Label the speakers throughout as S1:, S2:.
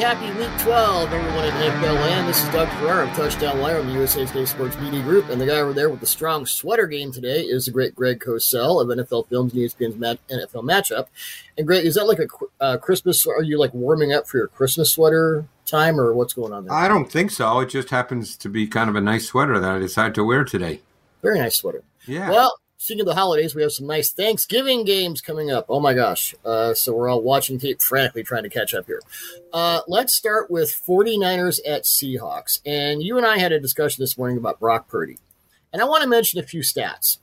S1: happy week 12, everyone in NFL land. This is Doug Farrar of Touchdown Wire on the USA Today Sports Media Group. And the guy over there with the strong sweater game today is the great Greg Cosell of NFL Films and ESPN's NFL matchup. And Greg, is that like a uh, Christmas? Are you like warming up for your Christmas sweater time or what's going on there?
S2: I don't think so. It just happens to be kind of a nice sweater that I decided to wear today.
S1: Very nice sweater.
S2: Yeah.
S1: Well, speaking of the holidays, we have some nice Thanksgiving games coming up. Oh my gosh. Uh, so we're all watching tape frantically trying to catch up here. Uh, let's start with 49ers at Seahawks. And you and I had a discussion this morning about Brock Purdy. And I want to mention a few stats.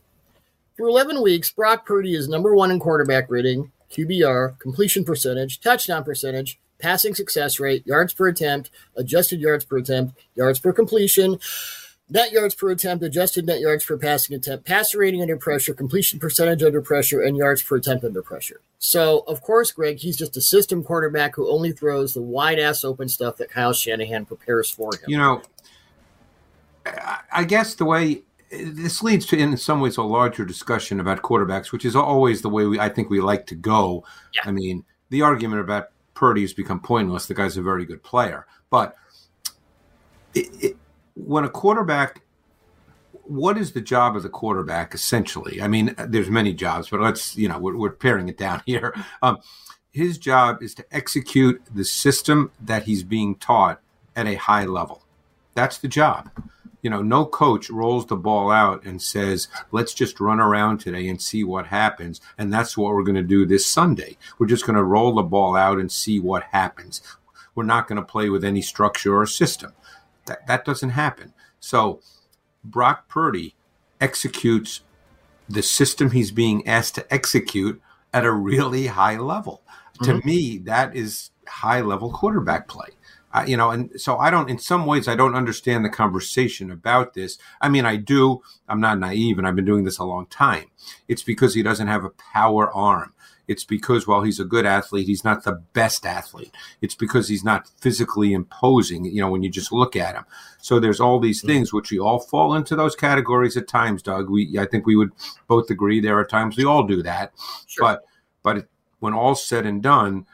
S1: Through 11 weeks, Brock Purdy is number one in quarterback rating, QBR, completion percentage, touchdown percentage, passing success rate, yards per attempt, adjusted yards per attempt, yards per completion, net yards per attempt, adjusted net yards per passing attempt, passer rating under pressure, completion percentage under pressure, and yards per attempt under pressure. So, of course, Greg, he's just a system quarterback who only throws the wide ass open stuff that Kyle Shanahan prepares for him.
S2: You know, I guess the way this leads to, in some ways, a larger discussion about quarterbacks, which is always the way we, I think we like to go.
S1: Yeah.
S2: I mean, the argument about Purdy has become pointless. The guy's a very good player, but it, it, when a quarterback, what is the job of the quarterback essentially? I mean, there's many jobs, but let's you know we're, we're paring it down here. Um, his job is to execute the system that he's being taught at a high level. That's the job. You know, no coach rolls the ball out and says, let's just run around today and see what happens. And that's what we're going to do this Sunday. We're just going to roll the ball out and see what happens. We're not going to play with any structure or system. That, that doesn't happen. So Brock Purdy executes the system he's being asked to execute at a really high level. Mm-hmm. To me, that is high level quarterback play. Uh, you know, and so I don't, in some ways, I don't understand the conversation about this. I mean, I do. I'm not naive and I've been doing this a long time. It's because he doesn't have a power arm. It's because while he's a good athlete, he's not the best athlete. It's because he's not physically imposing, you know, when you just look at him. So there's all these mm. things which we all fall into those categories at times, Doug. We I think we would both agree there are times we all do that.
S1: Sure.
S2: But but when all's said and done,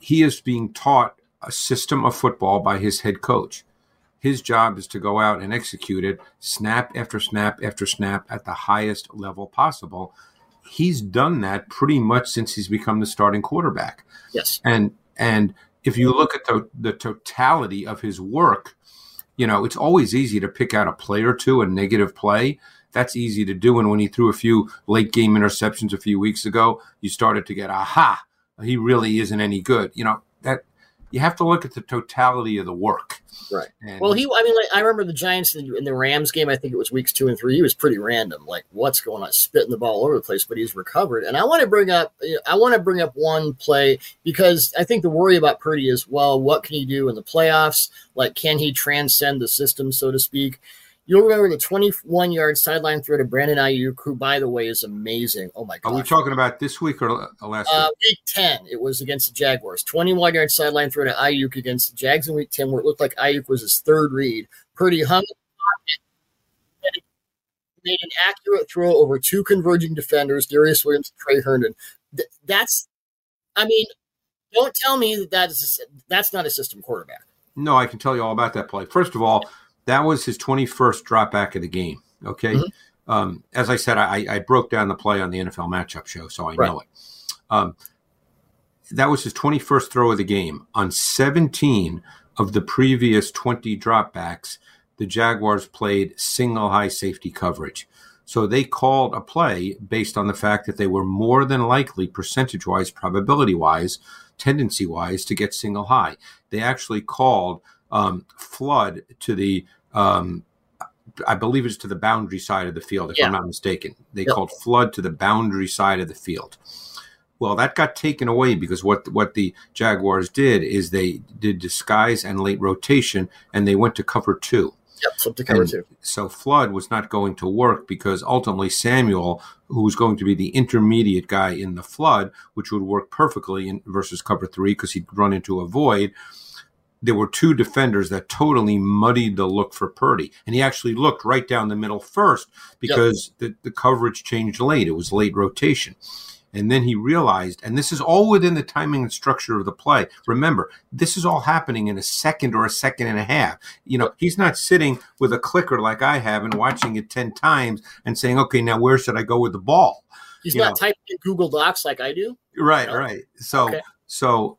S2: he is being taught a system of football by his head coach. His job is to go out and execute it snap after snap after snap at the highest level possible he's done that pretty much since he's become the starting quarterback.
S1: Yes.
S2: And and if you look at the the totality of his work, you know, it's always easy to pick out a play or two, a negative play. That's easy to do. And when he threw a few late game interceptions a few weeks ago, you started to get, aha, he really isn't any good. You know, that you have to look at the totality of the work.
S1: Right. And well, he. I mean, like, I remember the Giants in the, in the, Rams game. I think it was weeks two and three. He was pretty random. Like, what's going on? Spitting the ball all over the place, but he's recovered. And I want to bring up. I want to bring up one play because I think the worry about Purdy is, well, what can he do in the playoffs? Like, can he transcend the system, so to speak? You'll remember the 21 yard sideline throw to Brandon Aiyuk, who, by the way, is amazing. Oh my god!
S2: Are we talking about this week or last
S1: uh, week? Week 10. It was against the Jaguars. 21 yard sideline throw to Aiyuk against the Jags in week 10, where it looked like Aiyuk was his third read. Purdy hung made an accurate throw over two converging defenders, Darious Williams and Tre Herndon. Th- that's, I mean, don't tell me that that's, that's not a system quarterback.
S2: No, I can tell you all about that play. First of all, that was his 21st drop back of the game. Okay. Mm-hmm. Um, as I said, I, I, broke down the play on the NFL matchup show, so I right. know it. Um, that was his 21st throw of the game. On 17 of the previous 20 dropbacks, the Jaguars played single high safety coverage. So they called a play based on the fact that they were more than likely, percentage wise, probability wise, tendency wise, to get single high. They actually called um, flood to the um, I believe it's to the boundary side of the field, if yeah. I'm not mistaken. They yep. called flood to the boundary side of the field. Well, that got taken away because what what the Jaguars did is they did disguise and late rotation, and they went to cover two.
S1: Yep, to cover and two.
S2: So flood was not going to work because ultimately Samuel, who was going to be the intermediate guy in the flood, which would work perfectly in versus cover three because he'd run into a void there were two defenders that totally muddied the look for Purdy. And he actually looked right down the middle first because yep. the, the coverage changed late. It was late rotation. And then he realized, and this is all within the timing and structure of the play. Remember, this is all happening in a second or a second and a half. You know, he's not sitting with a clicker like I have and watching it 10 times and saying, okay, now where should I go with the ball?
S1: He's
S2: You
S1: not
S2: know.
S1: typing in Google Docs like I do.
S2: Right,
S1: No.
S2: right. So,
S1: Okay.
S2: so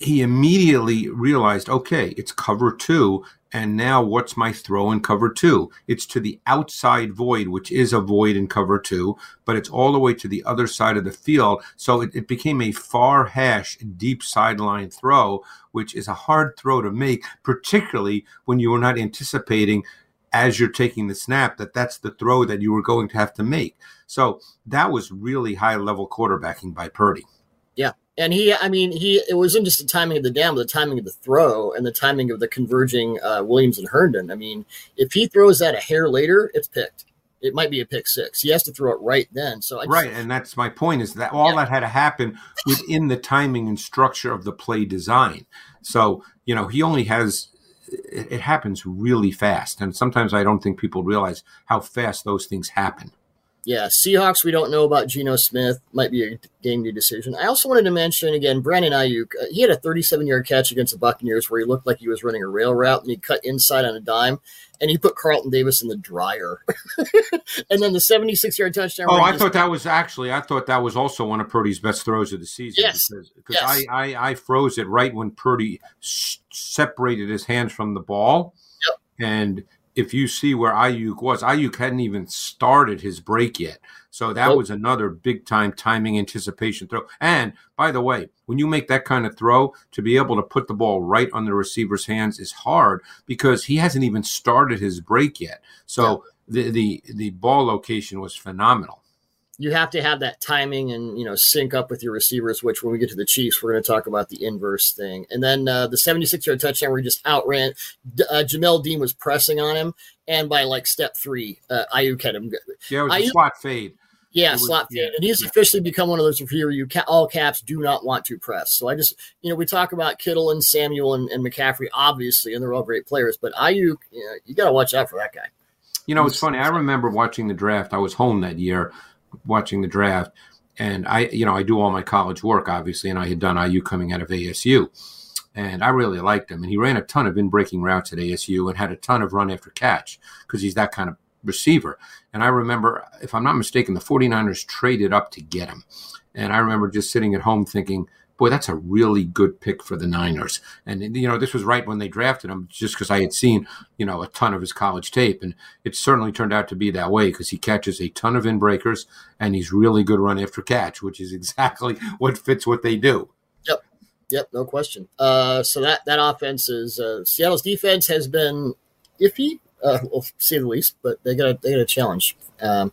S2: he immediately realized, okay, it's cover two, and now what's my throw in cover two? It's to the outside void, which is a void in cover two, but it's all the way to the other side of the field. So it, it became a far hash, deep sideline throw, which is a hard throw to make, particularly when you were not anticipating as you're taking the snap that that's the throw that you were going to have to make. So that was really high level quarterbacking by Purdy.
S1: And he, I mean, he, it wasn't just the timing of the down, but the timing of the throw and the timing of the converging uh, Williams and Herndon. I mean, if he throws that a hair later, it's picked. It might be a pick six. He has to throw it right then. So I just,
S2: Right, and that's my point is that all
S1: Yeah.
S2: that had to happen within the timing and structure of the play design. So, you know, he only has it, it happens really fast. And sometimes I don't think people realize how fast those things happen.
S1: Yeah, Seahawks. We don't know about Geno Smith. Might be a game day decision. I also wanted to mention again Brandon Aiyuk. Uh, he had a 37-yard catch against the Buccaneers where he looked like he was running a rail route and he cut inside on a dime, and he put Carlton Davis in the dryer. and then the 76-yard touchdown.
S2: Oh, I thought that was actually I thought that was also one of Purdy's best throws of the season.
S1: Yes,
S2: because, because
S1: yes.
S2: I, I I froze it right when Purdy s- separated his hands from the ball.
S1: Yep.
S2: And if you see where Aiyuk was, Aiyuk hadn't even started his break yet. So that
S1: Nope.
S2: was another big time timing anticipation throw. And by the way, when you make that kind of throw, to be able to put the ball right on the receiver's hands is hard because he hasn't even started his break yet. So the, the the ball location was phenomenal.
S1: You have to have that timing and you know sync up with your receivers. Which when we get to the Chiefs, we're going to talk about the inverse thing. And then uh, the 76-yard touchdown where he just outran. Uh, Jamel Dean was pressing on him, and by like step three, uh, Aiyuk had him.
S2: Yeah, it was a slot fade.
S1: Yeah,
S2: was-
S1: slot
S2: yeah,
S1: fade. And he's
S2: yeah.
S1: officially become one of those here you ca- all caps do not want to press. So I just, you know, we talk about Kittle and Samuel and, and McCaffrey, obviously, and they're all great players, but Ayuk, you, know, you got to watch out for that guy.
S2: You know, it's funny. I remember watching the draft. I was home that year watching the draft, and I, you know, I do all my college work, obviously, and I had done Aiyuk coming out of ASU, and I really liked him. And he ran a ton of in breaking routes at ASU and had a ton of run after catch because he's that kind of receiver. And I remember, if I'm not mistaken, the 49ers traded up to get him. And I remember just sitting at home thinking, boy, that's a really good pick for the Niners. And, you know, this was right when they drafted him, just because I had seen, you know, a ton of his college tape. And it certainly turned out to be that way because he catches a ton of inbreakers and he's really good run after catch, which is exactly what fits what they do.
S1: Yep, Yep. no question. Uh, so that that offense is uh, Seattle's defense has been iffy, uh, we'll say the least, but they got a, they got a challenge. Um,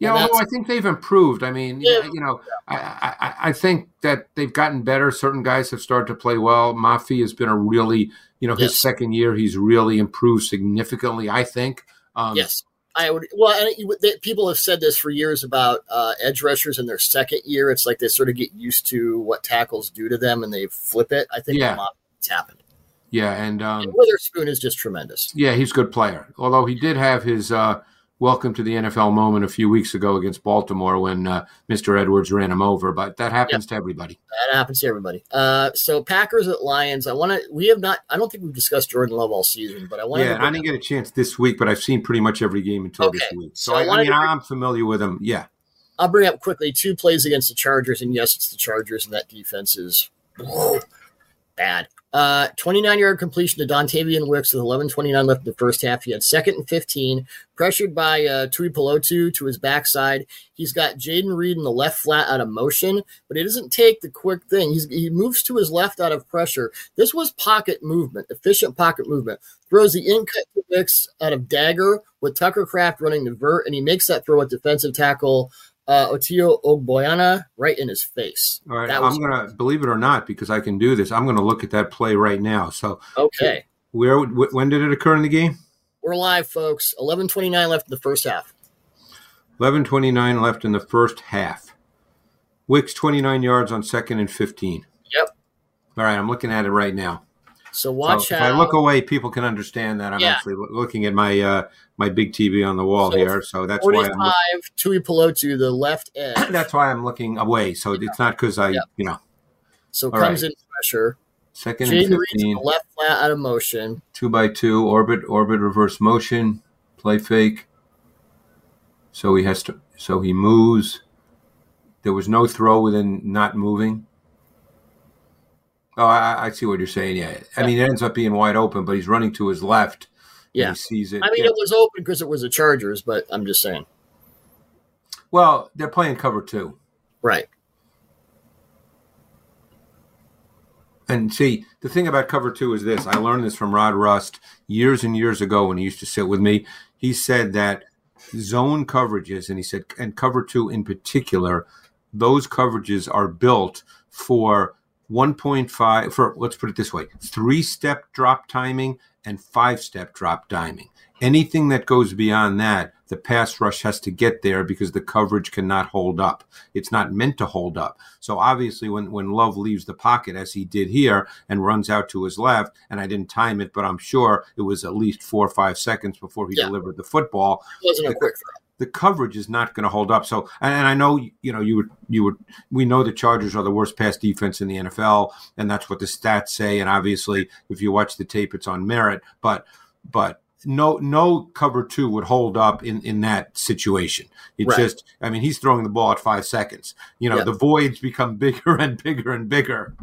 S2: Yeah, although I think they've improved. I mean,
S1: Yeah.
S2: you know, I, I, I think that they've gotten better. Certain guys have started to play well. Mafe has been a really, you know, his
S1: Yes.
S2: second year, he's really improved significantly. I think. Um,
S1: yes, I would. Well, people have said this for years about uh, edge rushers in their second year. It's like they sort of get used to what tackles do to them, and they flip it. I think
S2: Yeah.
S1: it's happened.
S2: yeah, and um,
S1: And Witherspoon is just tremendous.
S2: yeah, he's a good player. Although he did have his uh, welcome to the NFL moment a few weeks ago against Baltimore when uh, Mr. Edwards ran him over. But that happens to everybody.
S1: That happens to everybody. Uh, so Packers at Lions. I want to. We have not. I don't think we've discussed Jordan Love all season, but I want
S2: Yeah, I didn't get a chance this week, but I've seen pretty much every game until this week. So,
S1: So I
S2: I, mean,
S1: bring-
S2: I'm familiar with him. Yeah.
S1: I'll bring up quickly two plays against the Chargers, and yes, it's the Chargers, and that defense is bad. Uh, 29 yard completion to Dontayvion Wicks with 11:29 left in the first half. He had second and 15, pressured by uh, Tuipulotu to his backside. He's got Jayden Reed in the left flat out of motion, but he doesn't take the quick thing. He's, he moves to his left out of pressure. This was pocket movement, efficient pocket movement. Throws the in cut to Wicks out of dagger with Tucker Kraft running the vert, and he makes that throw at defensive tackle uh, Otito Ogbonnia right in his face.
S2: All right,
S1: That
S2: I'm gonna believe it or not because I can do this. I'm gonna look at that play right now. So,
S1: Okay.
S2: where when did it occur in the game?
S1: We're live, folks. 11:29 left in the first half.
S2: 11:29 left in the first half. Wicks 29 yards on second and 15.
S1: Yep.
S2: All right, I'm looking at it right now.
S1: So watch
S2: so if I look away, people can understand that I'm
S1: Yeah.
S2: actually looking at my uh, my big TV on the wall
S1: So,
S2: here. So that's why
S1: 45
S2: I'm
S1: Tuipulotu, the left edge.
S2: that's why I'm looking away. So it's not because I
S1: Yeah.
S2: you know
S1: so
S2: all
S1: comes
S2: right.
S1: in pressure.
S2: second and
S1: Reed's
S2: fifteen.
S1: the left flat out of motion.
S2: two by two orbit orbit reverse motion play fake so he has to so he moves there was no throw within not moving oh i, I see what you're saying yeah i mean it ends up being wide open but he's running to his left
S1: Yeah.
S2: he sees it
S1: I mean,
S2: Yeah.
S1: it was open because it was the Chargers, but I'm just saying.
S2: well they're playing cover two
S1: Right.
S2: And see, the thing about cover two is this. I learned this from Rod Rust years and years ago when he used to sit with me. He said that zone coverages, and he said, and cover two in particular, those coverages are built for 1.5, for let's put it this way three step drop timing and five step drop timing. Anything that goes beyond that, the pass rush has to get there because the coverage cannot hold up. It's not meant to hold up. So obviously, when, when Love leaves the pocket, as he did here, and runs out to his left, and I didn't time it, but I'm sure it was at least four or five seconds before he
S1: Yeah.
S2: delivered the football.
S1: It wasn't a quick throw.
S2: The coverage is not going to hold up. So, and, I know you know you would you would we know the Chargers are the worst pass defense in the NFL, and that's what the stats say. And obviously, if you watch the tape, it's on merit. But but no no cover two would hold up in in that situation. It's
S1: Right.
S2: just I mean he's throwing the ball at five seconds. You know
S1: Yeah.
S2: the voids become bigger and bigger and bigger.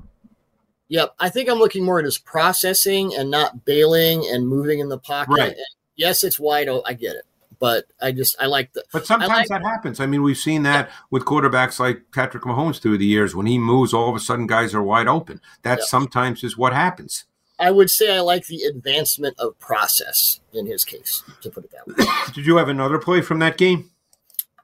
S1: Yep. I think I'm looking more at his processing and not bailing and moving in the pocket.
S2: Right.
S1: And yes, it's wide. I get it. But I just, I like the,
S2: But sometimes
S1: like-
S2: that happens. I mean, we've seen that with quarterbacks like Patrick Mahomes through the years. When he moves, all of a sudden guys are wide open. That
S1: Yeah.
S2: sometimes is what happens.
S1: I would say I like the advancement of process in his case, to put it that way.
S2: Did you have another play from that game?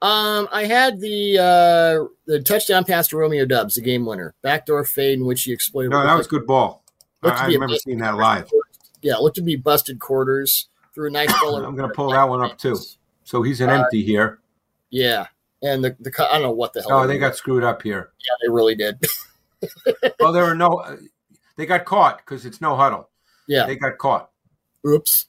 S1: Um, I had the uh the touchdown pass to Romeo Doubs, the game winner, backdoor fade in which he exploited.
S2: No, that was good ball. I, I remember seeing that live.
S1: Yeah, looked to be busted quarters through a nice ball.
S2: I'm going to pull that one up too. So he's an
S1: Uh,
S2: empty here.
S1: Yeah, and the the I don't know what the hell.
S2: Oh, they got screwed up here.
S1: yeah, they really did.
S2: Well, there were no. Uh, they got caught because it's no huddle.
S1: yeah,
S2: They got caught.
S1: oops.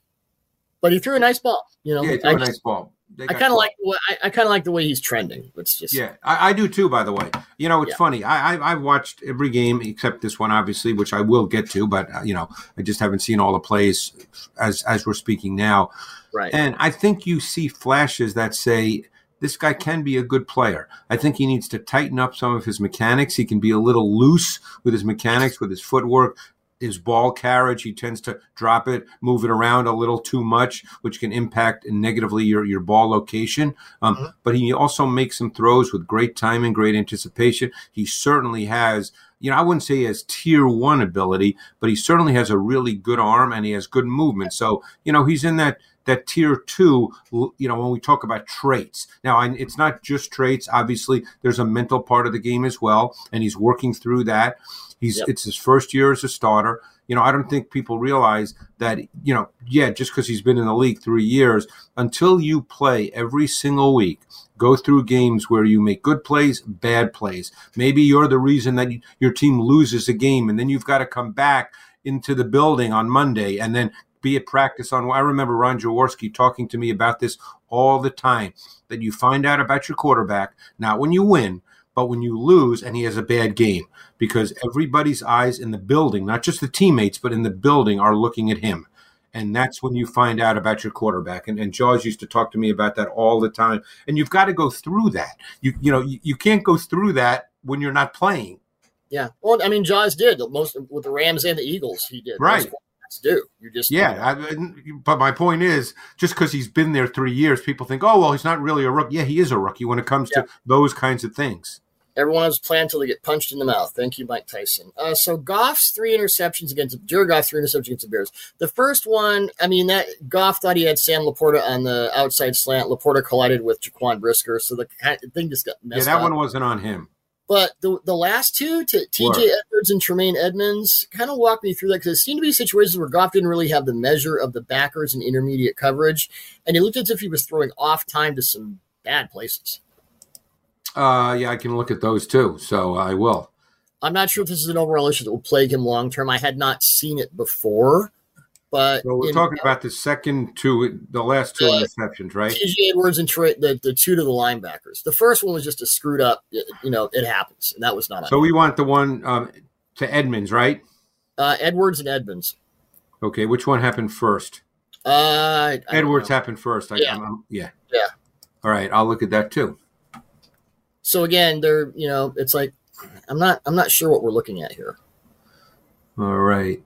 S1: But he threw a nice ball. You know,
S2: Yeah, he threw
S1: I,
S2: a nice ball.
S1: I kind of like the way, I, I kind of like the way he's trending. Let's just
S2: Yeah, I, I do too. By the way, you know it's
S1: Yeah.
S2: funny. I, I I've watched every game except this one, obviously, which I will get to. But uh, you know, I just haven't seen all the plays as as we're speaking now.
S1: right.
S2: And I think you see flashes that say this guy can be a good player. I think he needs to tighten up some of his mechanics. He can be a little loose with his mechanics, with his footwork, his ball carriage. He tends to drop it, move it around a little too much, which can impact negatively your, your ball location. Um,
S1: Mhm.
S2: But he also makes some throws with great timing, great anticipation. He certainly has you know, I wouldn't say he has tier one ability, but he certainly has a really good arm and he has good movement. So, you know, he's in that that tier two. You know, when we talk about traits, now I, it's not just traits. Obviously, there's a mental part of the game as well, and he's working through that. He's
S1: Yep.
S2: it's his first year as a starter. You know, I don't think people realize that. You know, yeah, just because he's been in the league three years, until you play every single week go through games where you make good plays, bad plays. Maybe you're the reason that you, your team loses a game, and then you've got to come back into the building on Monday and then be at practice on. I remember Ron Jaworski talking to me about this all the time. That you find out about your quarterback not when you win, but when you lose and he has a bad game, because everybody's eyes in the building, not just the teammates, but in the building, are looking at him and that's when you find out about your quarterback. And, and Jaws used to talk to me about that all the time. And you've got to go through that. You you know you, you can't go through that when you're not playing.
S1: yeah. Well, I mean, Jaws did most with the Rams and the Eagles. He did.
S2: Right.
S1: Do. You just
S2: Yeah, I, but my point is, just because he's been there three years, people think, oh well, he's not really a rookie. Yeah, he is a rookie when it comes to those kinds of things.
S1: Everyone has a plan until they get punched in the mouth. Thank you, Mike Tyson. Uh, so Goff's three interceptions against Jared Goff three interceptions against the Bears. The first one, I mean, that Goff thought he had Sam LaPorta on the outside slant. LaPorta collided with Jaquan Brisker, so the thing just got messed.
S2: Yeah, that
S1: up.
S2: one wasn't on him.
S1: But the the last two to TJ? Edwards and Tremaine Edmunds kind of walk me through that because it seemed to be situations where Goff didn't really have the measure of the backers and intermediate coverage, and he looked as if he was throwing off time to some bad places.
S2: Uh, yeah, I can look at those too. So I will.
S1: I'm not sure if this is an overall issue that will plague him long term. I had not seen it before, but
S2: So we're
S1: in-
S2: talking about the second two, the last two
S1: Yeah.
S2: interceptions, right?
S1: TJ Edwards and Troy, the, the two to the linebackers. The first one was just a screwed up. it- you know, it happens, and that was not.
S2: So we want the one um, to Edmunds, right?
S1: uh, Edwards and Edmunds.
S2: Okay, which one happened first?
S1: Uh, I-
S2: Edwards happened first. I,
S1: Yeah.
S2: I'm- I'm- yeah.
S1: Yeah.
S2: All right, I'll look at that too.
S1: So again, they're you know, it's like I'm not I'm not sure what we're looking at here.
S2: All right.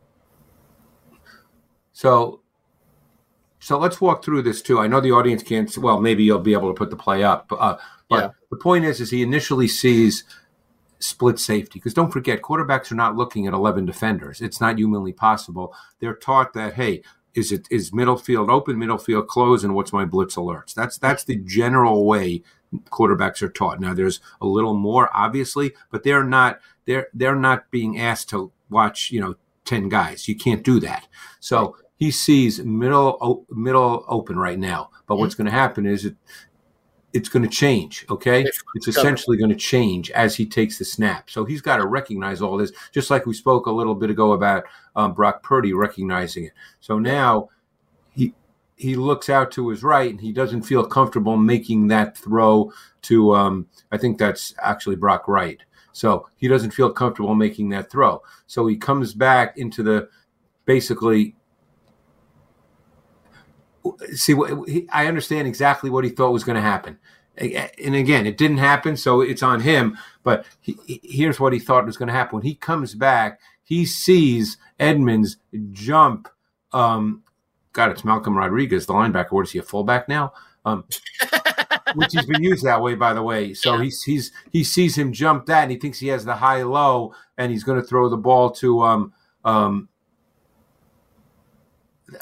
S2: So, so let's walk through this too. I know the audience can't. Well, maybe you'll be able to put the play up. Uh, but
S1: Yeah.
S2: the point is, is he initially sees split safety because don't forget, quarterbacks are not looking at eleven defenders. It's not humanly possible. They're taught that hey. Is it is middle field open, middle field closed, and what's my blitz alerts? That's that's the general way quarterbacks are taught. Now there's a little more obviously, but they're not they're they're not being asked to watch, you know, 10 guys. You can't do that. So he sees middle middle open right now. But what's going to happen is it it's going to change, okay? It's essentially going to change as he takes the snap. So he's got to recognize all this, just like we spoke a little bit ago about um, Brock Purdy recognizing it. So now he he looks out to his right and he doesn't feel comfortable making that throw to um, I think that's actually Brock Wright. So he doesn't feel comfortable making that throw. So he comes back into the basically see what he, I understand exactly what he thought was going to happen. And again, it didn't happen, so it's on him. But he, he- here's what he thought was going to happen. When he comes back, he sees Edmunds jump. Um, God, it's Malcolm Rodriguez, the linebacker. What is he, a fullback now? Um, which he's been used that way, by the way. So
S1: Yeah.
S2: he's he's he sees him jump that, and he thinks he has the high low, and he's going to throw the ball to um um.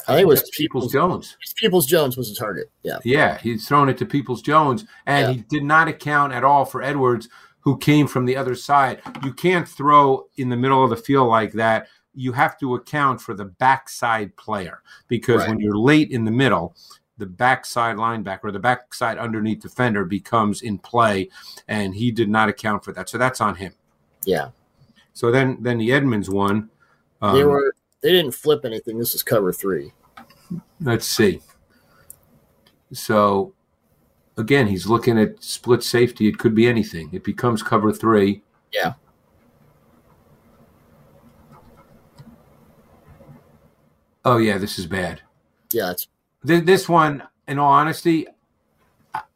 S1: I think it was
S2: Peoples Jones.
S1: Peoples Jones was the target. Yeah.
S2: Yeah, he's thrown it to Peoples Jones, and
S1: Yeah.
S2: he did not account at all for Edwards, who came from the other side. You can't throw in the middle of the field like that. You have to account for the backside player because
S1: Right.
S2: when you're late in the middle, the backside linebacker or the backside underneath defender becomes in play, and he did not account for that. So that's on him.
S1: Yeah.
S2: So then, then the Edmunds one. Um,
S1: They were they didn't flip anything. This is cover three.
S2: Let's see. So again, he's looking at split safety. It could be anything. It becomes cover three.
S1: Yeah.
S2: Oh yeah, this is bad.
S1: Yeah, it's
S2: This one, in all honesty,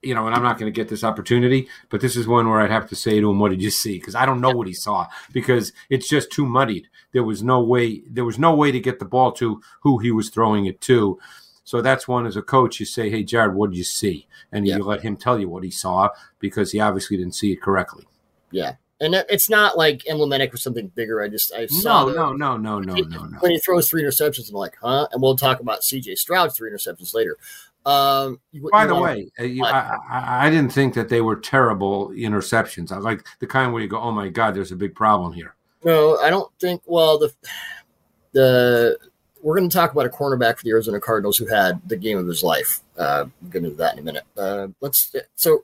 S2: you know, and I'm not going to get this opportunity, but this is one where I'd have to say to him, "What did you see?" Because I don't know what he saw because it's just too muddied. There was no way. There was no way to get the ball to who he was throwing it to. So that's one as a coach, you say, "Hey, Jared, what did you see?" And
S1: Yeah.
S2: you let him tell you what he saw because he obviously didn't see it correctly.
S1: yeah. And it's not like emblematic or something bigger. I just I saw
S2: No,
S1: the-
S2: no, no, no, no, no, no.
S1: when he throws three interceptions, I'm like, huh? And we'll talk about CJ Stroud's three interceptions later. Um,
S2: By the way, uh, you, I, I, I didn't think that they were terrible interceptions. I like the kind where you go, "Oh my God, there's a big problem here."
S1: no, I don't think. Well, the the we're going to talk about a cornerback for the Arizona Cardinals who had the game of his life. Uh, we'll get into that in a minute. Uh, let's so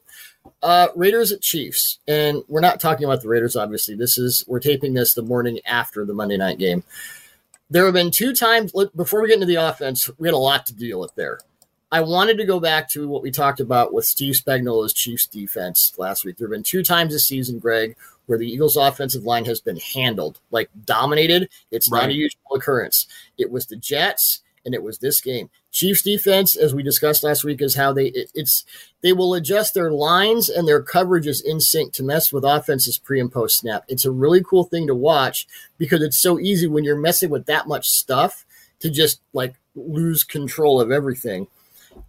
S1: uh, Raiders at Chiefs, and we're not talking about the Raiders. Obviously, this is we're taping this the morning after the Monday night game. There have been two times before we get into the offense. We had a lot to deal with there. I wanted to go back to what we talked about with Steve Spagnuolo's Chiefs defense last week. There have been two times this season, Greg, where the Eagles' offensive line has been handled, like dominated. It's not a usual occurrence. It was the Jets, and it was this game. Chiefs defense, as we discussed last week, is how they it, it's they will adjust their lines and their coverages in sync to mess with offenses pre and post snap. It's a really cool thing to watch because it's so easy when you're messing with that much stuff to just like lose control of everything.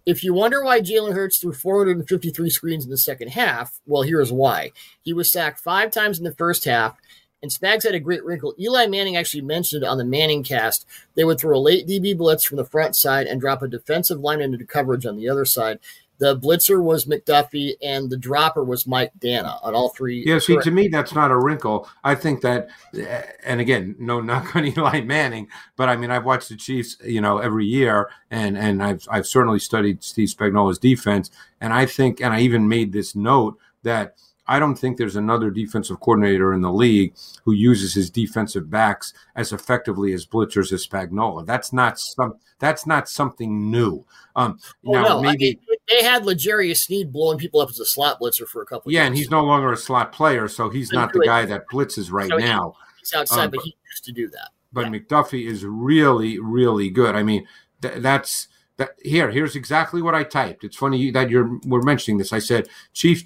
S1: If you wonder why Jalen Hurts threw 453 screens in the second half, well, here's why. He was sacked five times in the first half, and Spags had a great wrinkle. Eli Manning actually mentioned on the Manning cast they would throw a late DB blitz from the front side and drop a defensive lineman into coverage on the other side. The blitzer was McDuffie, and the dropper was Mike Danna on all three.
S2: Yeah, see, to me, that's not a wrinkle. I think that, uh, and again, no knock on Eli Manning, but I mean, I've watched the Chiefs, you know, every year, and and I've I've certainly studied Steve Spagnuolo's defense, and I think, and I even made this note that I don't think there's another defensive coordinator in the league who uses his defensive backs as effectively as blitzers as Spagnuolo. That's not some. That's not something new. Um,
S1: oh, now no. maybe I mean, they had L'Jarius Sneed blowing people up as a slot blitzer for a couple.
S2: Yeah, and he's no longer a slot player, so he's not the guy that blitzes right so now.
S1: He's outside, um, but he used to do that.
S2: But yeah. McDuffie is really, really good. I mean, th- that's that. Here, here's exactly what I typed. It's funny that you're we're mentioning this. I said Chief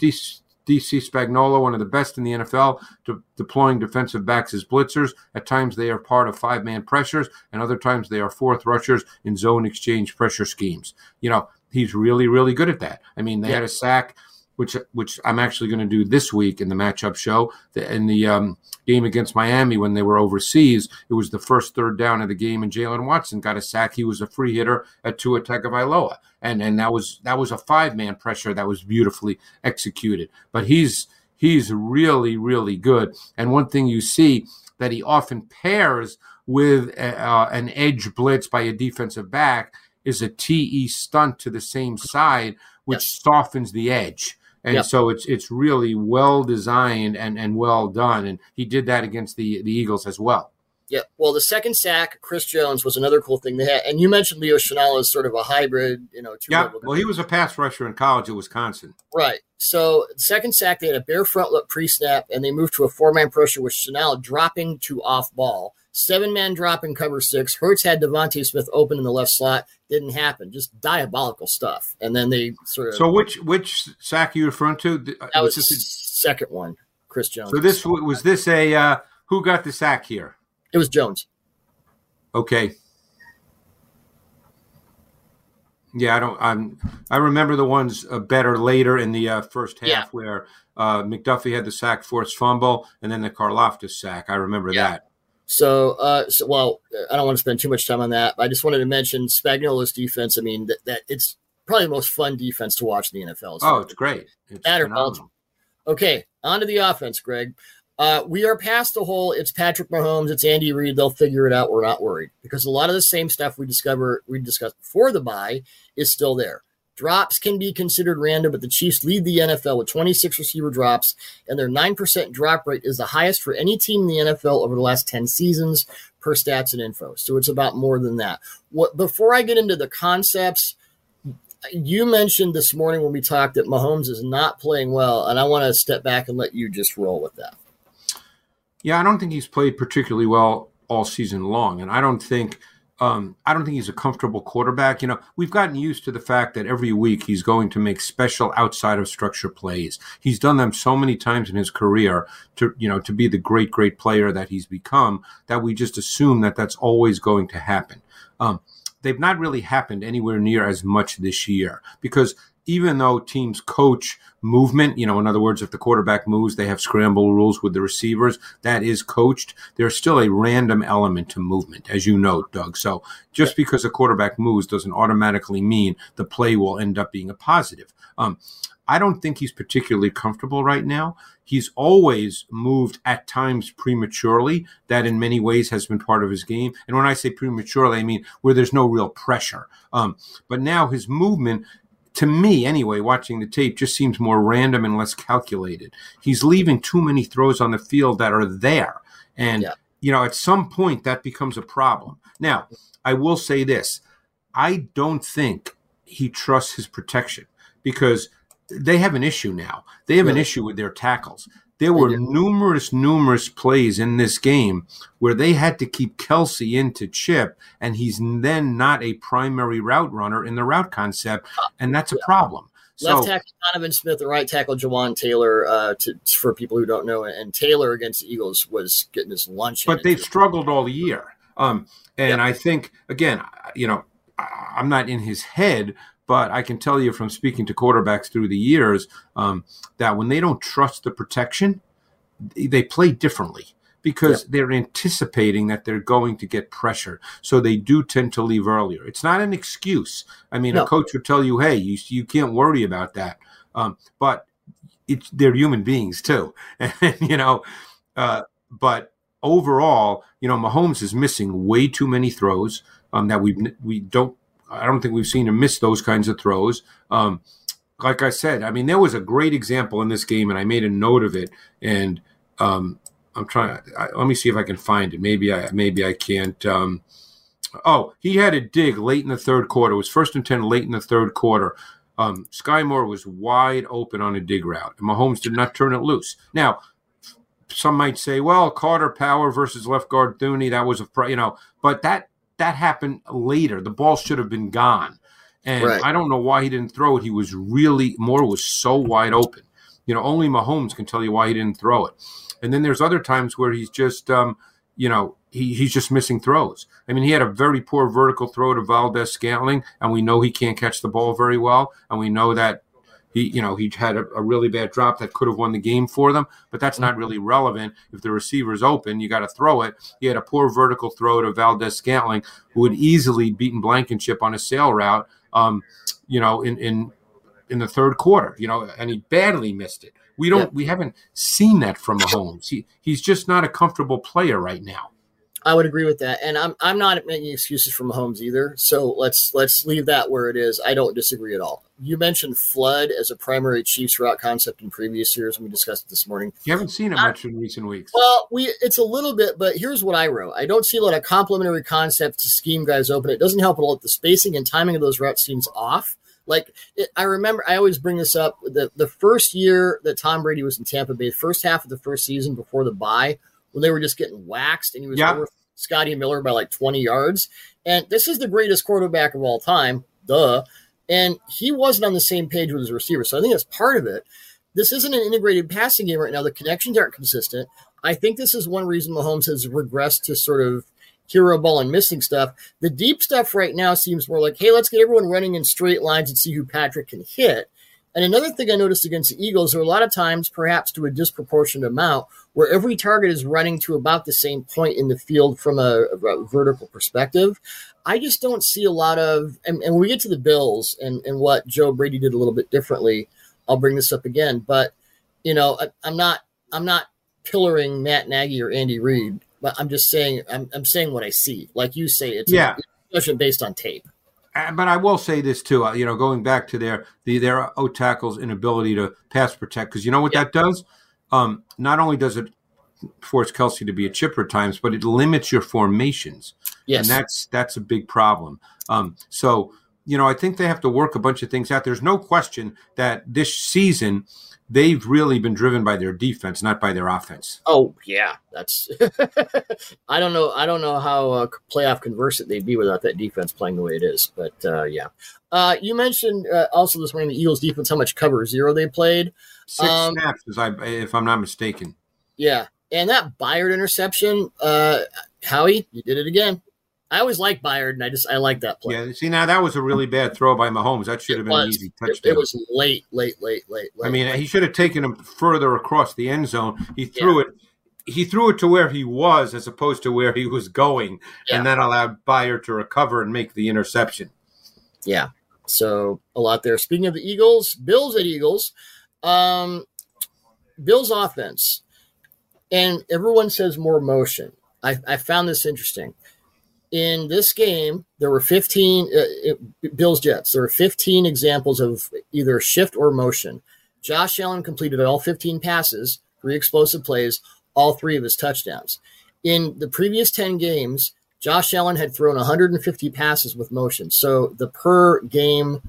S2: DC Spagnuolo, one of the best in the NFL, to deploying defensive backs as blitzers. At times they are part of five man pressures, and other times they are fourth rushers in zone exchange pressure schemes. You know, he's really, really good at that. I mean, they yeah. had a sack which which I'm actually going to do this week in the matchup show. In the um, game against Miami when they were overseas, it was the first third down of the game, and Jaylen Watson got a sack. He was a free hitter at Tua Tagovailoa, and and that was that was a five man pressure that was beautifully executed. But he's he's really really good. And one thing you see that he often pairs with a, uh, an edge blitz by a defensive back is a TE stunt to the same side, which yes. softens the edge and yep. so it's it's really well designed and and well done. And he did that against the the eagles as well.
S1: Yeah well the second sack chris jones was another cool thing they had and you mentioned leo chenal as sort of a hybrid you know
S2: yeah. well he was a pass rusher in college at wisconsin.
S1: Right. So second sack they had a bare front look pre-snap and they moved to a four-man pressure with chenal dropping to off ball seven man drop in cover six. Hurts had DeVonta Smith open in the left slot. Didn't happen. Just diabolical stuff. And then they sort of.
S2: So which which sack are you referring to?
S1: Uh, that was, was the second one, Chris Jones.
S2: So this was this a uh, who got the sack here?
S1: It was Jones.
S2: Okay. Yeah, I don't. I'm. I remember the ones uh, better later in the uh, first half yeah. where uh, McDuffie had the sack, forced fumble, and then the Karlaftis sack. I remember yeah. that.
S1: So, uh, so well, I don't want to spend too much time on that. I just wanted to mention Spagnuolo's defense. I mean, that, that it's probably the most fun defense to watch in the NFL.
S2: So oh, it's great. It's
S1: that Okay, on to the offense, Greg. Uh, we are past the whole. It's Patrick Mahomes. It's Andy Reid. They'll figure it out. We're not worried because a lot of the same stuff we discover we discussed before the buy is still there. Drops can be considered random, but the Chiefs lead the NFL with 26 receiver drops, and their 9% drop rate is the highest for any team in the NFL over the last 10 seasons per stats and info. So it's about more than that. What before I get into the concepts, you mentioned this morning when we talked that Mahomes is not playing well, and I want to step back and let you just roll with that.
S2: Yeah, I don't think he's played particularly well all season long, and I don't think – um, I don't think he's a comfortable quarterback. You know, we've gotten used to the fact that every week he's going to make special outside of structure plays. He's done them so many times in his career to, you know, to be the great, great player that he's become that we just assume that that's always going to happen. Um, they've not really happened anywhere near as much this year because even though teams coach movement, you know, in other words, if the quarterback moves, they have scramble rules with the receivers. That is coached. There's still a random element to movement, as you know, Doug. So just because a quarterback moves doesn't automatically mean the play will end up being a positive. Um, I don't think he's particularly comfortable right now. He's always moved at times prematurely. That in many ways has been part of his game. And when I say prematurely, I mean where there's no real pressure. Um, but now his movement to me anyway, watching the tape just seems more random and less calculated. He's leaving too many throws on the field that are there. And, yeah. you know, at some point that becomes a problem. Now, I will say this I don't think he trusts his protection because they have an issue now. They have an issue with their tackles. There were numerous, numerous plays in this game where they had to keep Kelce into chip, and he's then not a primary route runner in the route concept, and that's a problem.
S1: Left so, tackle Donovan Smith, the right tackle Jawaan Taylor. Uh, to, for people who don't know, and Taylor against the Eagles was getting his lunch.
S2: But they've struggled all year, um, and I think again, you know, I'm not in his head, but I can tell you from speaking to quarterbacks through the years um, that when they don't trust the protection, they play differently because yeah. they're anticipating that they're going to get pressure. So they do tend to leave earlier. It's not an excuse. I mean, no. a coach would tell you, hey, you, you can't worry about that. Um, but it's, they're human beings too. And, you know, uh, but overall, you know, Mahomes is missing way too many throws um, that we we don't I don't think we've seen him miss those kinds of throws. Um, like I said, I mean, there was a great example in this game, and I made a note of it. And um, I'm trying. I, let me see if I can find it. Maybe I maybe I can't. Um, oh, he had a dig late in the third quarter. It was first and ten late in the third quarter. Um, Skyy Moore was wide open on a dig route, and Mahomes did not turn it loose. Now, some might say, well, Carter Power versus left guard Thuney, that was a you know, but that that happened later. The ball should have been gone. And right. I don't know why he didn't throw it. He was really Moore was so wide open. You know, only Mahomes can tell you why he didn't throw it. And then there's other times where he's just, um, you know, he, he's just missing throws. I mean, he had a very poor vertical throw to Valdes Scantling, and we know he can't catch the ball very well, and we know that he, you know, he had a, a, really bad drop that could have won the game for them, but that's not really relevant. If the receiver's open, you got to throw it. He had a poor vertical throw to Valdes scantling who had easily beaten Blankenship on a sail route, um, you know, in in in the third quarter, you know, and he badly missed it. We don't, yeah. we haven't seen that from Mahomes. He he's just not a comfortable player right now.
S1: I would agree with that, and I'm I'm not making excuses for Mahomes either. So let's let's leave that where it is. I don't disagree at all. You mentioned flood as a primary Chiefs route concept in previous years, and we discussed it this morning.
S2: You haven't seen it uh, much in recent weeks.
S1: Well, we it's a little bit, but here's what I wrote. I don't see a lot of complementary concepts to scheme guys open. It doesn't help at all. The spacing and timing of those routes seems off. Like it, I remember, I always bring this up. The the first year that Tom Brady was in Tampa Bay, first half of the first season before the bye, when they were just getting waxed, and he was yep. over Scotty Miller by like 20 yards. And this is the greatest quarterback of all time, duh. And he wasn't on the same page with his receiver. So I think that's part of it. This isn't an integrated passing game right now. The connections aren't consistent. I think this is one reason Mahomes has regressed to sort of hero ball and missing stuff. The deep stuff right now seems more like, hey, let's get everyone running in straight lines and see who Patrick can hit. And another thing I noticed against the Eagles, are a lot of times, perhaps to a disproportionate amount, where every target is running to about the same point in the field from a, a vertical perspective. I just don't see a lot of, and, and, when we get to the Bills and, and what Joe Brady did a little bit differently, I'll bring this up again. But you know, I, I'm not, I'm not pillaring Matt Nagy or Andy Reid, but I'm just saying, I'm, I'm saying what I see. Like you say, it's
S2: yeah,
S1: a, based on tape.
S2: Uh, but I will say this too. Uh, you know, going back to their the their O tackles' inability to pass protect, because you know what that does. Um, not only does it force Kelce to be a chipper times, but it limits your formations. Yes, and that's that's a big problem. Um, so you know, I think they have to work a bunch of things out. There's no question that this season they've really been driven by their defense, not by their offense.
S1: Oh yeah, that's. I don't know. I don't know how uh, playoff conversant they'd be without that defense playing the way it is. But uh, yeah, uh, you mentioned uh, also this morning the Eagles defense how much cover zero they played.
S2: Six um, snaps, I, if I'm not mistaken.
S1: Yeah, and that Byard interception, uh, Howie, you did it again. I always like Byard, and I just I like that play.
S2: Yeah, see now that was a really bad throw by Mahomes. That should have been an easy touchdown.
S1: It, it, was late, late, late, late, late.
S2: I mean, late. he should have taken him further across the end zone. He threw yeah. it. He threw it to where he was as opposed to where he was going, yeah. and that allowed Byard to recover and make the interception.
S1: Yeah, so a lot there. Speaking of the Eagles, Bills at Eagles, um, Bills offense, and everyone says more motion. I, I found this interesting in this game, there were 15 uh, Bills Jets. There were 15 examples of either shift or motion. Josh Allen completed all 15 passes, three explosive plays, all three of his touchdowns. In the previous 10 games, Josh Allen had thrown 150 passes with motion. So the per game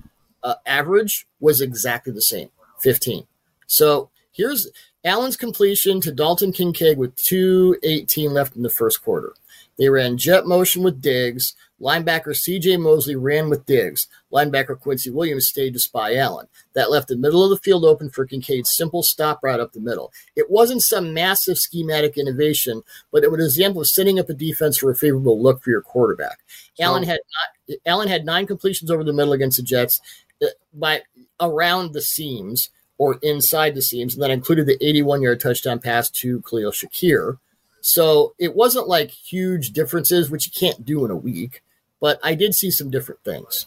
S1: uh, average was exactly the same 15. So here's Allen's completion to Dalton Kincaid with 218 left in the first quarter. They ran jet motion with Diggs. Linebacker CJ Mosley ran with Diggs. Linebacker Quincy Williams stayed to spy Allen. That left the middle of the field open for Kincaid's simple stop right up the middle. It wasn't some massive schematic innovation, but it was an example of setting up a defense for a favorable look for your quarterback. So, Allen had not, Allen had nine completions over the middle against the Jets uh, by around the seams or inside the seams, and that included the 81 yard touchdown pass to Khalil Shakir. So it wasn't like huge differences, which you can't do in a week, but I did see some different things.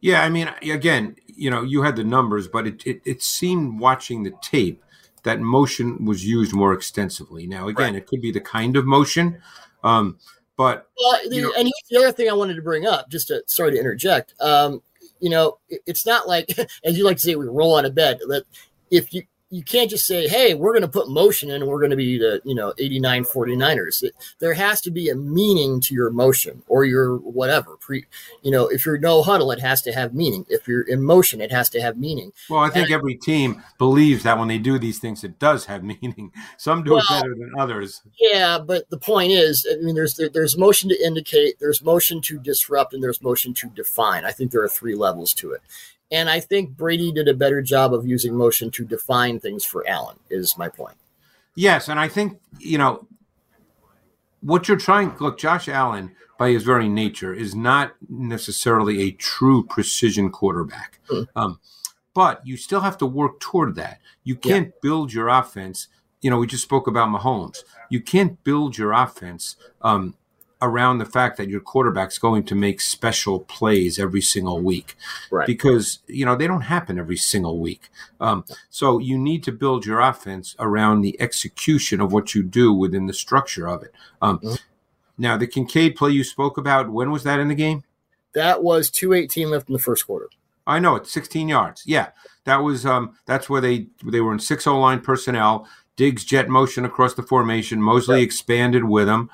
S2: Yeah, I mean, again, you know, you had the numbers, but it, it, it seemed watching the tape that motion was used more extensively. Now, again, right. it could be the kind of motion, um, but
S1: well, the, you know, and the other thing I wanted to bring up, just to sorry to interject, um, you know, it's not like, as you like to say, we roll out of bed. That if you you can't just say, hey, we're going to put motion in and we're going to be the, you know, 89 49ers. It, there has to be a meaning to your motion or your whatever. Pre, you know, if you're no huddle, it has to have meaning. If you're in motion, it has to have meaning.
S2: Well, I think and, every team believes that when they do these things, it does have meaning. Some do well, it better than others.
S1: Yeah, but the point is, I mean, there's there, there's motion to indicate, there's motion to disrupt, and there's motion to define. I think there are three levels to it. And I think Brady did a better job of using motion to define things for Allen, is my point.
S2: Yes. And I think, you know, what you're trying, look, Josh Allen, by his very nature, is not necessarily a true precision quarterback. Hmm. Um, but you still have to work toward that. You can't yeah. build your offense. You know, we just spoke about Mahomes. You can't build your offense um, around the fact that your quarterback's going to make special plays every single week. Right. because you know they don't happen every single week. Um, so you need to build your offense around the execution of what you do within the structure of it. Um, mm-hmm. now the kincaid play you spoke about when was that in the game?
S1: That was 218 left in the first quarter.
S2: I know it's 16 yards. Yeah. That was um, that's where they they were in 6-0 line personnel. Diggs jet motion across the formation. Mosley yep. expanded with him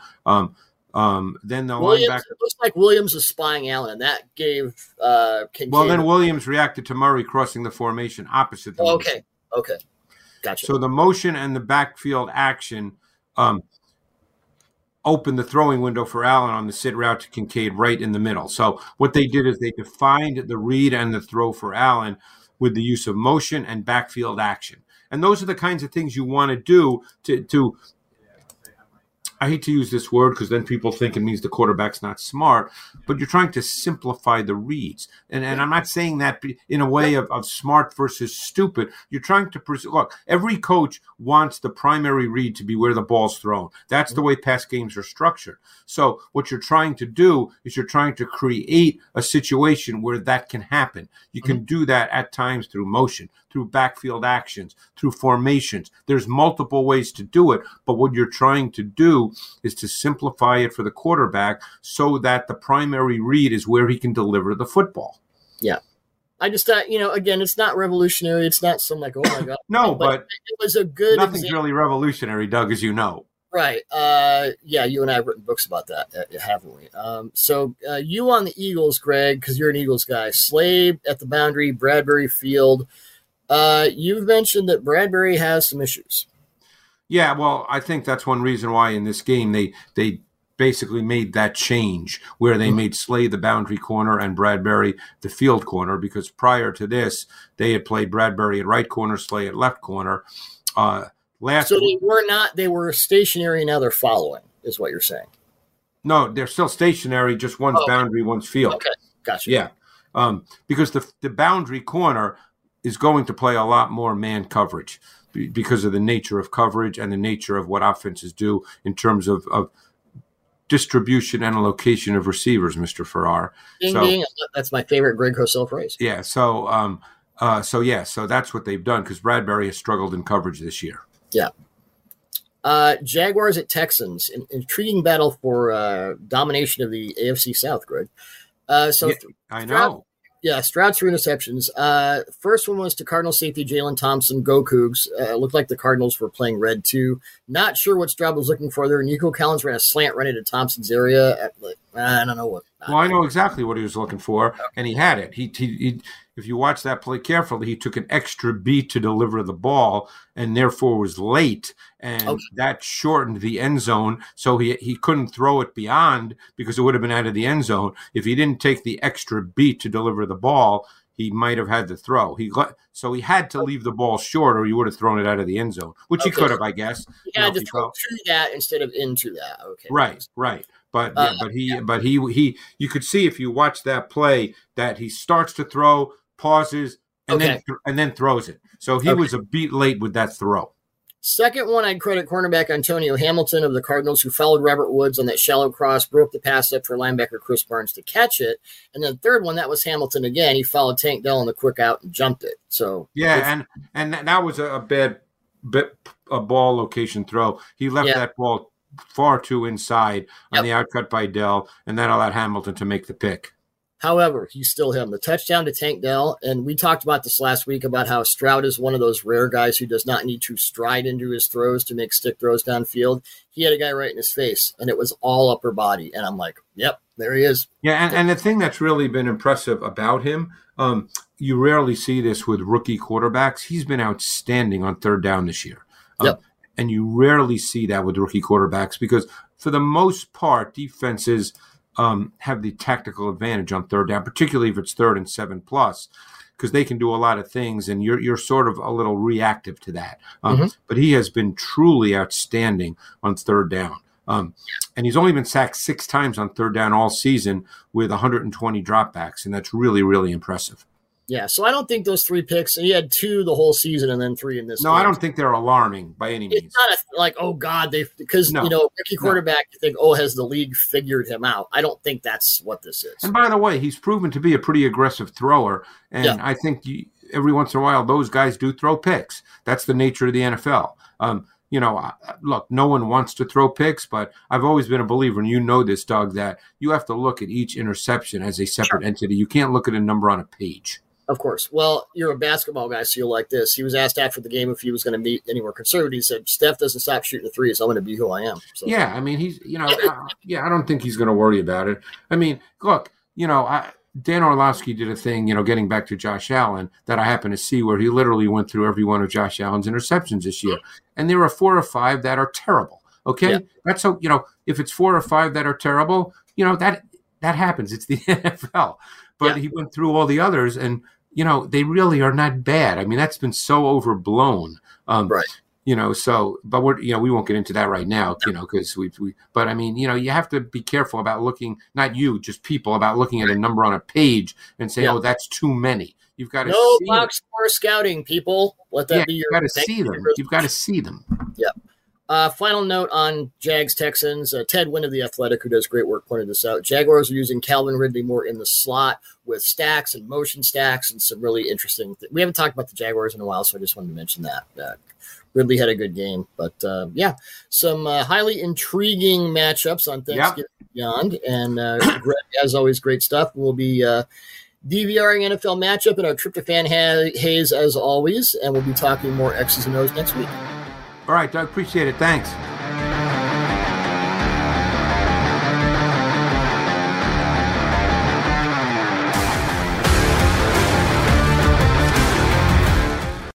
S2: um, then the
S1: Williams,
S2: linebacker
S1: it looks like Williams is spying Allen, and that gave. Uh,
S2: Kincaid well, then Williams reacted to Murray crossing the formation opposite. The
S1: oh, okay, okay, gotcha.
S2: So the motion and the backfield action um, opened the throwing window for Allen on the sit route to Kincaid right in the middle. So what they did is they defined the read and the throw for Allen with the use of motion and backfield action. And those are the kinds of things you want to do to to I hate to use this word because then people think it means the quarterback's not smart, but you're trying to simplify the reads. And, and I'm not saying that in a way of, of smart versus stupid. You're trying to pres- look, every coach wants the primary read to be where the ball's thrown. That's the way pass games are structured. So what you're trying to do is you're trying to create a situation where that can happen. You can mm-hmm. do that at times through motion, through backfield actions, through formations. There's multiple ways to do it, but what you're trying to do is to simplify it for the quarterback so that the primary read is where he can deliver the football.
S1: Yeah. I just thought, you know, again, it's not revolutionary. It's not some like, oh my god.
S2: no, but, but,
S1: it was a good.
S2: Nothing's example. really revolutionary, Doug, as you know.
S1: Right. Uh, yeah, you and I have written books about that, uh, haven't we? Um, so uh, you on the Eagles, Greg, because you're an Eagles guy. Slay at the boundary, Bradberry Field. Uh, you've mentioned that Bradberry has some issues.
S2: Yeah, well, I think that's one reason why in this game they they basically made that change where they mm-hmm. made Slay the boundary corner and Bradberry the field corner because prior to this they had played Bradberry at right corner, Slay at left corner. Uh, last
S1: so they were not they were stationary now they're following is what you're saying.
S2: No, they're still stationary, just one's oh, boundary, one's field.
S1: Okay, gotcha.
S2: Yeah, um, because the the boundary corner is going to play a lot more man coverage because of the nature of coverage and the nature of what offenses do in terms of, of distribution and location of receivers, Mr. Farrar.
S1: Ding, so, ding. That's my favorite Greg Cosell phrase.
S2: Yeah. So, um, uh, so yeah, so that's what they've done because Bradberry has struggled in coverage this year.
S1: Yeah. Uh, Jaguars at Texans, an intriguing battle for uh, domination of the AFC South, Greg. Uh, so
S2: yeah, I know.
S1: Yeah, Stroud's three interceptions. Uh, first one was to Cardinal safety Jalen Thompson. Go Cougs. Uh, looked like the Cardinals were playing red too. Not sure what Stroud was looking for there. Nico Collins ran a slant run into Thompson's area. At, like, I don't know what.
S2: Well, I know exactly what he was looking for, and he had it. He, he, he if you watch that play carefully, he took an extra beat to deliver the ball and therefore was late. And okay. that shortened the end zone. So he, he couldn't throw it beyond because it would have been out of the end zone. If he didn't take the extra beat to deliver the ball, he might have had to throw. He so he had to leave the ball short, or he would have thrown it out of the end zone, which okay. he could have, I guess.
S1: He had know, to throw through that instead of into that. Okay,
S2: right, right. But uh, yeah, but he yeah. but he he you could see if you watch that play that he starts to throw, pauses, and okay. then and then throws it. So he okay. was a beat late with that throw.
S1: Second one, I'd credit cornerback Antonio Hamilton of the Cardinals, who followed Robert Woods on that shallow cross, broke the pass up for linebacker Krys Barnes to catch it. And then third one, that was Hamilton again. He followed Tank Dell on the quick out and jumped it. So
S2: yeah, and and that was a bad bit a ball location throw. He left yeah. that ball far too inside on yep. the outcut by Dell, and that allowed Hamilton to make the pick.
S1: However, he's still him. The touchdown to Tank Dell, and we talked about this last week about how Stroud is one of those rare guys who does not need to stride into his throws to make stick throws downfield. He had a guy right in his face, and it was all upper body. And I'm like, yep, there he is.
S2: Yeah, and, and the thing that's really been impressive about him, um, you rarely see this with rookie quarterbacks. He's been outstanding on third down this year. Um,
S1: Yep.
S2: And you rarely see that with rookie quarterbacks because, for the most part, defenses um, have the tactical advantage on third down, particularly if it's third and seven plus, because they can do a lot of things, and you're you're sort of a little reactive to that. Um,
S1: Mhm.
S2: But he has been truly outstanding on third down. Um, and he's only been sacked six times on third down all season with 120 dropbacks, and that's really, really impressive.
S1: Yeah, so I don't think those three picks. He had two the whole season, and then three in this.
S2: No,
S1: game.
S2: I don't think they're alarming by any means.
S1: It's not a, like, oh God, they because
S2: No.
S1: you know rookie quarterback. You think, oh, has the league figured him out? I don't think that's what this is.
S2: And by the way, he's proven to be a pretty aggressive thrower, and
S1: Yeah.
S2: I think you, every once in a while those guys do throw picks. That's the nature of the NFL. Um, you know, look, no one wants to throw picks, but I've always been a believer, and you know this, Doug, that you have to look at each interception as a separate entity. You can't look at a number on a page.
S1: Of course. Well, you're a basketball guy, so you'll like this. He was asked after the game if he was going to meet anywhere conservative. He said, "Steph doesn't stop shooting the threes. I'm going to be who I am." So,
S2: Yeah, I mean, he's you know, yeah, I don't think he's going to worry about it. I mean, look, you know, I, Dan Orlovsky did a thing, you know, getting back to Josh Allen that I happened to see where he literally went through every one of Josh Allen's interceptions this year, and there are four or five that are terrible. Okay,
S1: Yeah.
S2: that's so you know, if it's four or five that are terrible, you know that that happens. It's the NFL. But
S1: Yeah.
S2: he went through all the others, and you know, they really are not bad. I mean, that's been so overblown. Um,
S1: Right.
S2: you know so but we're you know we won't get into that right now you know because we we but i mean you know you have to be careful about looking not you just people about looking at a number on a page and say
S1: Yeah.
S2: oh that's too many you've got to
S1: no
S2: see
S1: box score scouting, people. Let that
S2: yeah,
S1: be
S2: you've got to see them you've got to see them
S1: Uh, final note on Jags Texans. Uh, Ted Nguyen of the Athletic, who does great work, pointed this out. Jaguars are using Calvin Ridley more in the slot with stacks and motion stacks and some really interesting. Th- we haven't talked about the Jaguars in a while, so I just wanted to mention that. Uh, Ridley had a good game, but uh, yeah, some uh, highly intriguing matchups on Thanksgiving beyond. And uh, Greg, as always, great stuff. We'll be uh, DVRing NFL matchup and our tryptophan ha- haze as always, and we'll be talking more X's and O's next week.
S2: All right doug appreciate it. Thanks